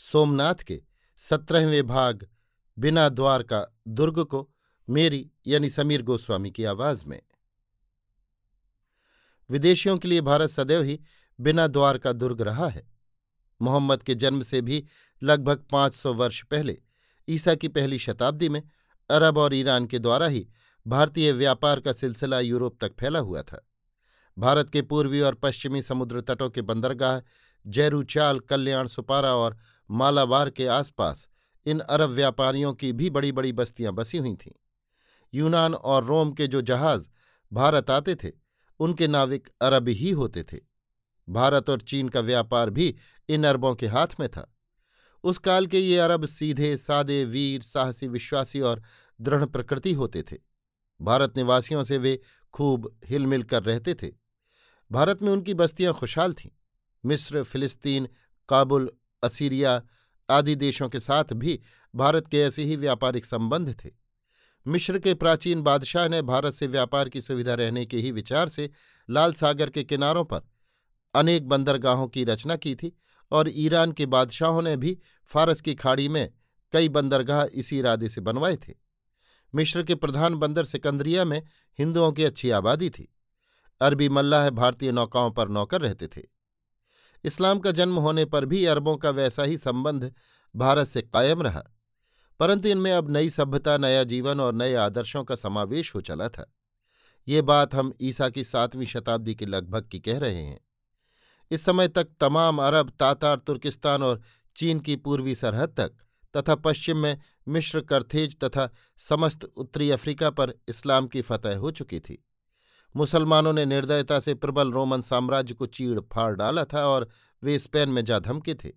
सोमनाथ के सत्रहवें भाग बिना द्वार का दुर्ग को मेरी यानी समीर गोस्वामी की आवाज़ में। विदेशियों के लिए भारत सदैव ही बिना द्वार का दुर्ग रहा है। मोहम्मद के जन्म से भी लगभग पाँच सौ वर्ष पहले ईसा की पहली शताब्दी में अरब और ईरान के द्वारा ही भारतीय व्यापार का सिलसिला यूरोप तक फैला हुआ था। भारत के पूर्वी और पश्चिमी समुद्र तटों के बंदरगाह, जैरूचाल, कल्याण सुपारा और मालाबार के आसपास इन अरब व्यापारियों की भी बड़ी बड़ी बस्तियाँ बसी हुई थीं। यूनान और रोम के जो जहाज़ भारत आते थे, उनके नाविक अरब ही होते थे। भारत और चीन का व्यापार भी इन अरबों के हाथ में था। उस काल के ये अरब सीधे, सादे, वीर, साहसी, विश्वासी और दृढ़ प्रकृति होते थे। भारत निवासियों से वे खूब हिलमिल कर रहते थे। भारत में उनकी बस्तियाँ खुशहाल थीं। मिस्र, फिलिस्तीन, काबुल असीरिया आदि देशों के साथ भी भारत के ऐसे ही व्यापारिक संबंध थे। मिश्र के प्राचीन बादशाह ने भारत से व्यापार की सुविधा रहने के ही विचार से लाल सागर के किनारों पर अनेक बंदरगाहों की रचना की थी और ईरान के बादशाहों ने भी फारस की खाड़ी में कई बंदरगाह इसी इरादे से बनवाए थे। मिश्र के प्रधान बंदर सिकंदरिया में हिंदुओं की अच्छी आबादी थी। अरबी मल्लाह भारतीय नौकाओं पर नौकर रहते थे। इस्लाम का जन्म होने पर भी अरबों का वैसा ही संबंध भारत से कायम रहा। परंतु इनमें अब नई सभ्यता, नया जीवन और नए आदर्शों का समावेश हो चला था। ये बात हम ईसा की सातवीं शताब्दी के लगभग की कह रहे हैं। इस समय तक तमाम अरब, तातार, तुर्किस्तान और चीन की पूर्वी सरहद तक तथा पश्चिम में मिश्र करथेज तथा समस्त उत्तरी अफ्रीका पर इस्लाम की फतह हो चुकी थी। मुसलमानों ने निर्दयता से प्रबल रोमन साम्राज्य को चीड़ फाड़ डाला था और वे स्पेन में जा धमके थे।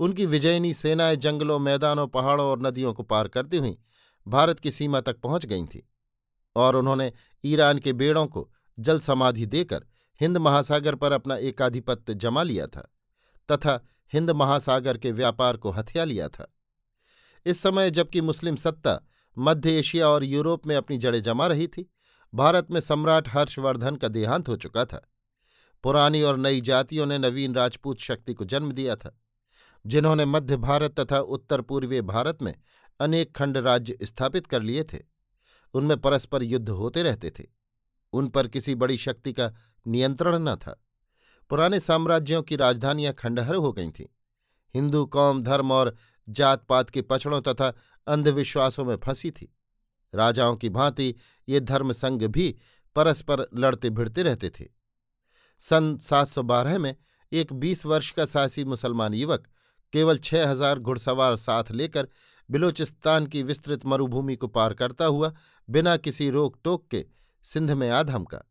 उनकी विजयनी सेनाएँ जंगलों, मैदानों, पहाड़ों और नदियों को पार करती हुई भारत की सीमा तक पहुँच गई थीं और उन्होंने ईरान के बेड़ों को जल समाधि देकर हिंद महासागर पर अपना एकाधिपत्य जमा लिया था तथा हिंद महासागर के व्यापार को हथिया लिया था। इस समय जबकि मुस्लिम सत्ता मध्य एशिया और यूरोप में अपनी जड़ें जमा रही थी भारत में सम्राट हर्षवर्धन का देहांत हो चुका था। पुरानी और नई जातियों ने नवीन राजपूत शक्ति को जन्म दिया था, जिन्होंने मध्य भारत तथा उत्तर पूर्वी भारत में अनेक खंड राज्य स्थापित कर लिए थे। उनमें परस्पर युद्ध होते रहते थे। उन पर किसी बड़ी शक्ति का नियंत्रण न था। पुराने साम्राज्यों की राजधानियाँ खंडहर हो गई थीं। हिंदू कौम, धर्म और जात पात के पछड़ों तथा अंधविश्वासों में फंसी थी। राजाओं की भांति ये धर्मसंघ भी परस्पर लड़ते भिड़ते रहते थे। सन 712 में एक बीस वर्ष का साहसी मुसलमान युवक केवल छह हज़ार घुड़सवार साथ लेकर बिलोचिस्तान की विस्तृत मरुभूमि को पार करता हुआ बिना किसी रोक टोक के सिंध में आ धमका।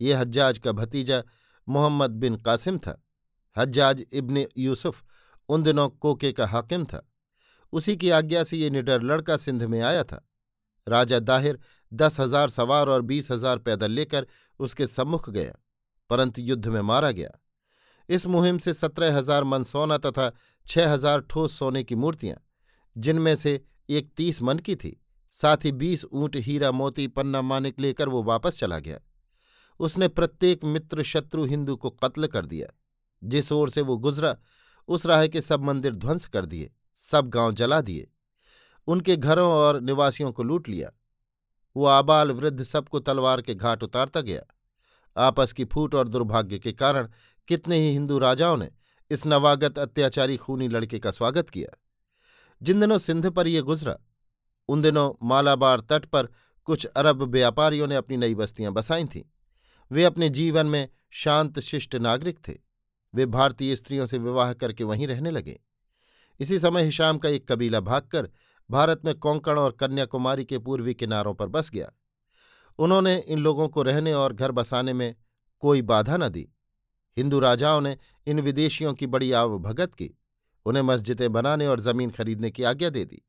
ये हज्जाज का भतीजा मोहम्मद बिन कासिम था। हज्जाज इब्न यूसुफ उन दिनों कोके का हाकिम था। उसी की आज्ञा से ये निडर लड़का सिंध में आया था। राजा दाहिर दस हज़ार सवार और बीस हज़ार पैदल लेकर उसके सम्मुख गया, परंतु युद्ध में मारा गया। इस मुहिम से सत्रह हज़ार मन सोना तथा छह हज़ार ठोस सोने की मूर्तियाँ, जिनमें से एक तीस मन की थी, साथ ही बीस ऊँट, हीरा, मोती, पन्ना, मानिक लेकर वो वापस चला गया। उसने प्रत्येक मित्र, शत्रु, हिंदू को कत्ल कर दिया। जिस ओर से वो गुजरा, उस राह के सब मंदिर ध्वंस कर दिए, सब गाँव जला दिए। उनके घरों और निवासियों को लूट लिया। वो आबाल वृद्ध सबको तलवार के घाट उतारता गया। आपस की फूट और दुर्भाग्य के कारण कितने ही हिंदू राजाओं ने इस नवागत अत्याचारी खूनी लड़के का स्वागत किया। जिन दिनों सिंध पर ये गुजरा, उन दिनों मालाबार तट पर कुछ अरब व्यापारियों ने अपनी नई बस्तियाँ बसाई थीं। वे अपने जीवन में शांत, शिष्ट नागरिक थे। वे भारतीय स्त्रियों से विवाह करके वहीं रहने लगे। इसी समय हिशाम का एक कबीला भागकर भारत में कोंकण और कन्याकुमारी के पूर्वी किनारों पर बस गया। उन्होंने इन लोगों को रहने और घर बसाने में कोई बाधा न दी। हिंदू राजाओं ने इन विदेशियों की बड़ी आवभगत की। उन्हें मस्जिदें बनाने और ज़मीन खरीदने की आज्ञा दे दी।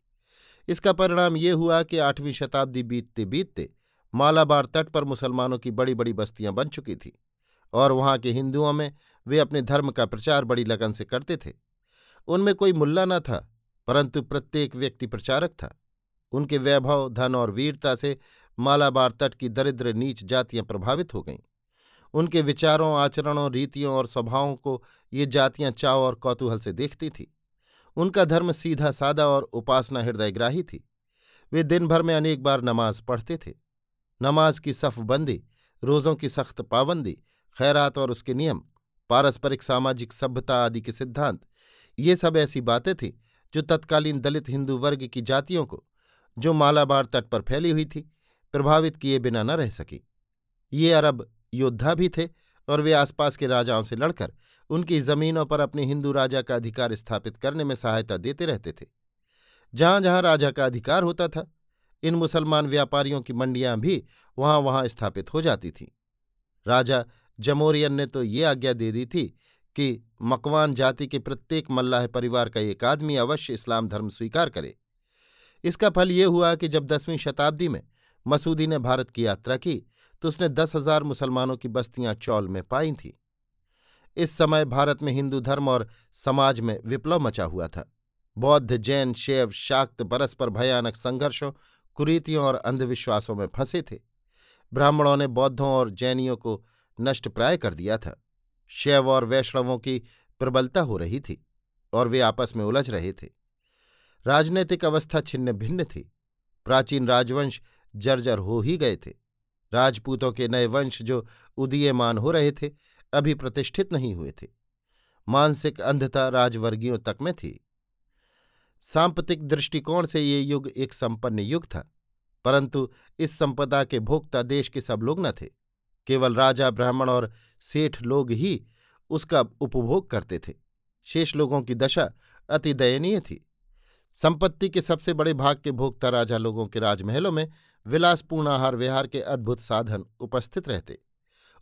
इसका परिणाम ये हुआ कि आठवीं शताब्दी बीतते बीतते मालाबार तट पर मुसलमानों की बड़ी बड़ी बस्तियाँ बन चुकी थीं और वहाँ के हिंदुओं में वे अपने धर्म का प्रचार बड़ी लगन से करते थे। उनमें कोई मुल्ला न था। परंतु प्रत्येक व्यक्ति प्रचारक था। उनके वैभव, धन और वीरता से मालाबार तट की दरिद्र नीच जातियाँ प्रभावित हो गईं। उनके विचारों, आचरणों, रीतियों और स्वभावों को ये जातियाँ चाव और कौतूहल से देखती थीं। उनका धर्म सीधा सादा और उपासना हृदयग्राही थी। वे दिन भर में अनेक बार नमाज़ पढ़ते थे। नमाज़ की सफबंदी, रोज़ों की सख्त पाबंदी, खैरात और उसके नियम, पारस्परिक सामाजिक सभ्यता आदि के सिद्धांत, ये सब ऐसी बातें थीं जो तत्कालीन दलित हिंदू वर्ग की जातियों को, जो मालाबार तट पर फैली हुई थी, प्रभावित किए बिना न रह सकी। ये अरब योद्धा भी थे और वे आसपास के राजाओं से लड़कर उनकी जमीनों पर अपने हिंदू राजा का अधिकार स्थापित करने में सहायता देते रहते थे। जहाँ जहाँ राजा का अधिकार होता था, इन मुसलमान व्यापारियों की मंडियाँ भी वहाँ वहाँ स्थापित हो जाती थीं। राजा जमोरियन ने तो ये आज्ञा दे दी थी कि मकवान जाति के प्रत्येक मल्लाह परिवार का एक आदमी अवश्य इस्लाम धर्म स्वीकार करे। इसका फल ये हुआ कि जब दसवीं शताब्दी में मसूदी ने भारत की यात्रा की तो उसने दस हज़ार मुसलमानों की बस्तियाँ चौल में पाई थीं। इस समय भारत में हिंदू धर्म और समाज में विप्लव मचा हुआ था। बौद्ध, जैन, शैव, शाक्त, परस्पर भयानक संघर्षों, कुरीतियों और अंधविश्वासों में फंसे थे। ब्राह्मणों ने बौद्धों और जैनियों को नष्ट प्राय कर दिया था। शैव और वैष्णवों की प्रबलता हो रही थी और वे आपस में उलझ रहे थे। राजनैतिक अवस्था छिन्न भिन्न थी। प्राचीन राजवंश जर्जर हो ही गए थे। राजपूतों के नए वंश जो उदीयमान हो रहे थे, अभी प्रतिष्ठित नहीं हुए थे। मानसिक अंधता राजवर्गीयों तक में थी। सांप्रतिक दृष्टिकोण से ये युग एक संपन्न युग था, परंतु इस संपदा के भोक्ता देश के सब लोग न थे। केवल राजा, ब्राह्मण और सेठ लोग ही उसका उपभोग करते थे। शेष लोगों की दशा अति दयनीय थी। संपत्ति के सबसे बड़े भाग के भोक्ता राजा लोगों के राजमहलों में विलासपूर्ण आहार विहार के अद्भुत साधन उपस्थित रहते।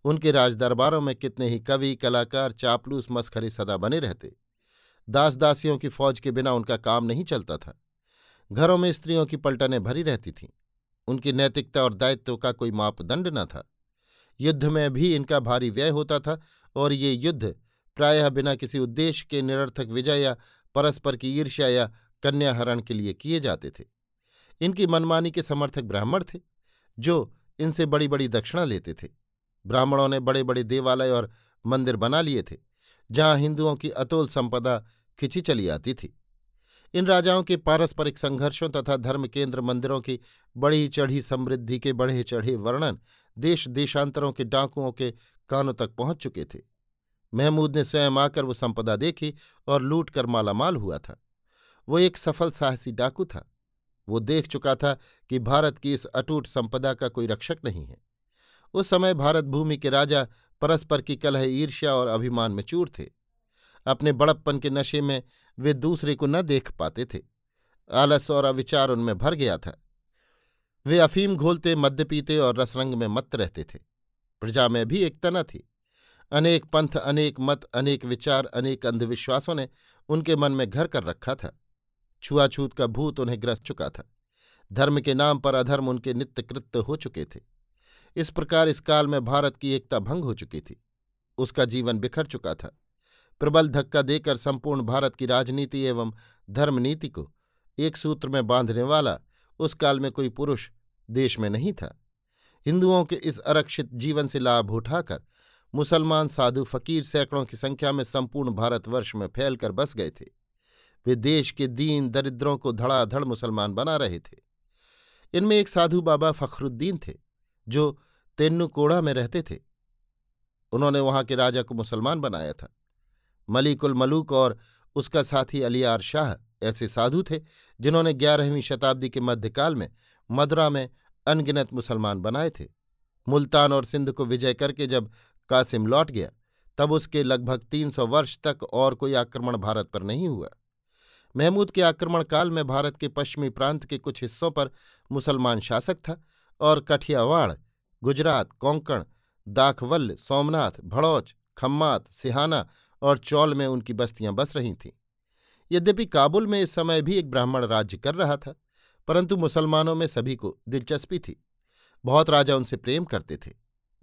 उनके राजदरबारों में कितने ही कवि, कलाकार, चापलूस, मस्खरे सदा बने रहते। दास दासियों की फौज के बिना उनका काम नहीं चलता था। घरों में स्त्रियों की पलटनें भरी रहती थीं। उनकी नैतिकता और दायित्व का कोई मापदंड न था। युद्ध में भी इनका भारी व्यय होता था और ये युद्ध प्रायः बिना किसी उद्देश्य के निरर्थक विजय या परस्पर की ईर्ष्या या कन्याहरण के लिए किए जाते थे। इनकी मनमानी के समर्थक ब्राह्मण थे, जो इनसे बड़ी बड़ी दक्षिणा लेते थे। ब्राह्मणों ने बड़े बड़े देवालय और मंदिर बना लिए थे, जहाँ हिंदुओं की अतुल संपदा खिंची चली आती थी। इन राजाओं के पारस्परिक संघर्षों तथा धर्म केंद्र मंदिरों की बड़ी चढ़ी समृद्धि के बढ़े चढ़े वर्णन देश देशांतरों के डाकुओं के कानों तक पहुँच चुके थे। महमूद ने स्वयं आकर वो संपदा देखी और लूट कर मालामाल हुआ था। वो एक सफल साहसी डाकू था। वो देख चुका था कि भारत की इस अटूट संपदा का कोई रक्षक नहीं है। उस समय भारत भूमि के राजा परस्पर की कलह, ईर्ष्या और अभिमान में चूर थे। अपने बड़प्पन के नशे में वे दूसरे को न देख पाते थे। आलस और अविचार उनमें भर गया था। वे अफीम घोलते, मद्य पीते और रसरंग में मत रहते थे। प्रजा में भी एकता न थी। अनेक पंथ, अनेक मत, अनेक विचार, अनेक अंधविश्वासों ने उनके मन में घर कर रखा था। छुआछूत का भूत उन्हें ग्रस्त चुका था। धर्म के नाम पर अधर्म उनके नित्य कृत्य हो चुके थे। इस प्रकार इस काल में भारत की एकता भंग हो चुकी थी। उसका जीवन बिखर चुका था। प्रबल धक्का देकर संपूर्ण भारत की राजनीति एवं धर्मनीति को एक सूत्र में बांधने वाला उस काल में कोई पुरुष देश में नहीं था। हिंदुओं के इस अरक्षित जीवन से लाभ उठाकर मुसलमान, साधु, फकीर सैकड़ों की संख्या में संपूर्ण भारतवर्ष में फैलकर बस गए थे। वे देश के दीन दरिद्रों को धड़ाधड़ मुसलमान बना रहे थे। इनमें एक साधु बाबा फखरुद्दीन थे, जो तेन्नुकोड़ा में रहते थे। उन्होंने वहाँ के राजा को मुसलमान बनाया था। मलिकुल मलूक और उसका साथी अलियार शाह ऐसे साधु थे, जिन्होंने ग्यारहवीं शताब्दी के मध्यकाल में मदुरा में अनगिनत मुसलमान बनाए थे। मुल्तान और सिंध को विजय करके जब कासिम लौट गया, तब उसके लगभग तीन सौ वर्ष तक और कोई आक्रमण भारत पर नहीं हुआ। महमूद के आक्रमण काल में भारत के पश्चिमी प्रांत के कुछ हिस्सों पर मुसलमान शासक था और कठियावाड़, गुजरात, कोंकण, दाखवल्ल, सोमनाथ, भड़ौच खम्मात सिहाना और चौल में उनकी बस्तियाँ बस रही थीं। यद्यपि काबुल में इस समय भी एक ब्राह्मण राज्य कर रहा था, परंतु मुसलमानों में सभी को दिलचस्पी थी। बहुत राजा उनसे प्रेम करते थे।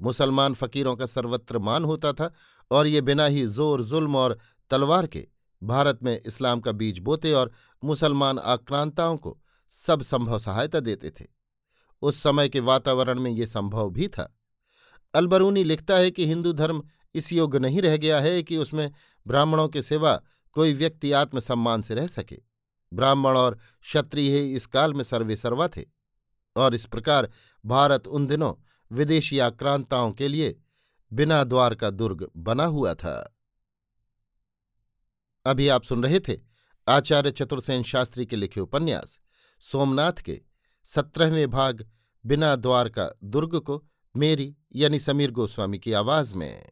मुसलमान फकीरों का सर्वत्र मान होता था और ये बिना ही ज़ोर, जुल्म और तलवार के भारत में इस्लाम का बीज बोते और मुसलमान आक्रांताओं को सब संभव सहायता देते थे। उस समय के वातावरण में ये संभव भी था। अलबरूनी लिखता है कि हिंदू धर्म इस योग्य नहीं रह गया है कि उसमें ब्राह्मणों के सिवा कोई व्यक्ति आत्मसम्मान से रह सके। ब्राह्मण और क्षत्रिय इस काल में सर्वे सर्वा थे। और इस प्रकार भारत उन दिनों विदेशी आक्रांताओं के लिए बिना द्वार का दुर्ग बना हुआ था। अभी आप सुन रहे थे आचार्य चतुर्सेन शास्त्री के लिखे उपन्यास, सोमनाथ के सत्रहवें भाग, बिना द्वार का दुर्ग को मेरी यानी समीर गोस्वामी की आवाज़ में।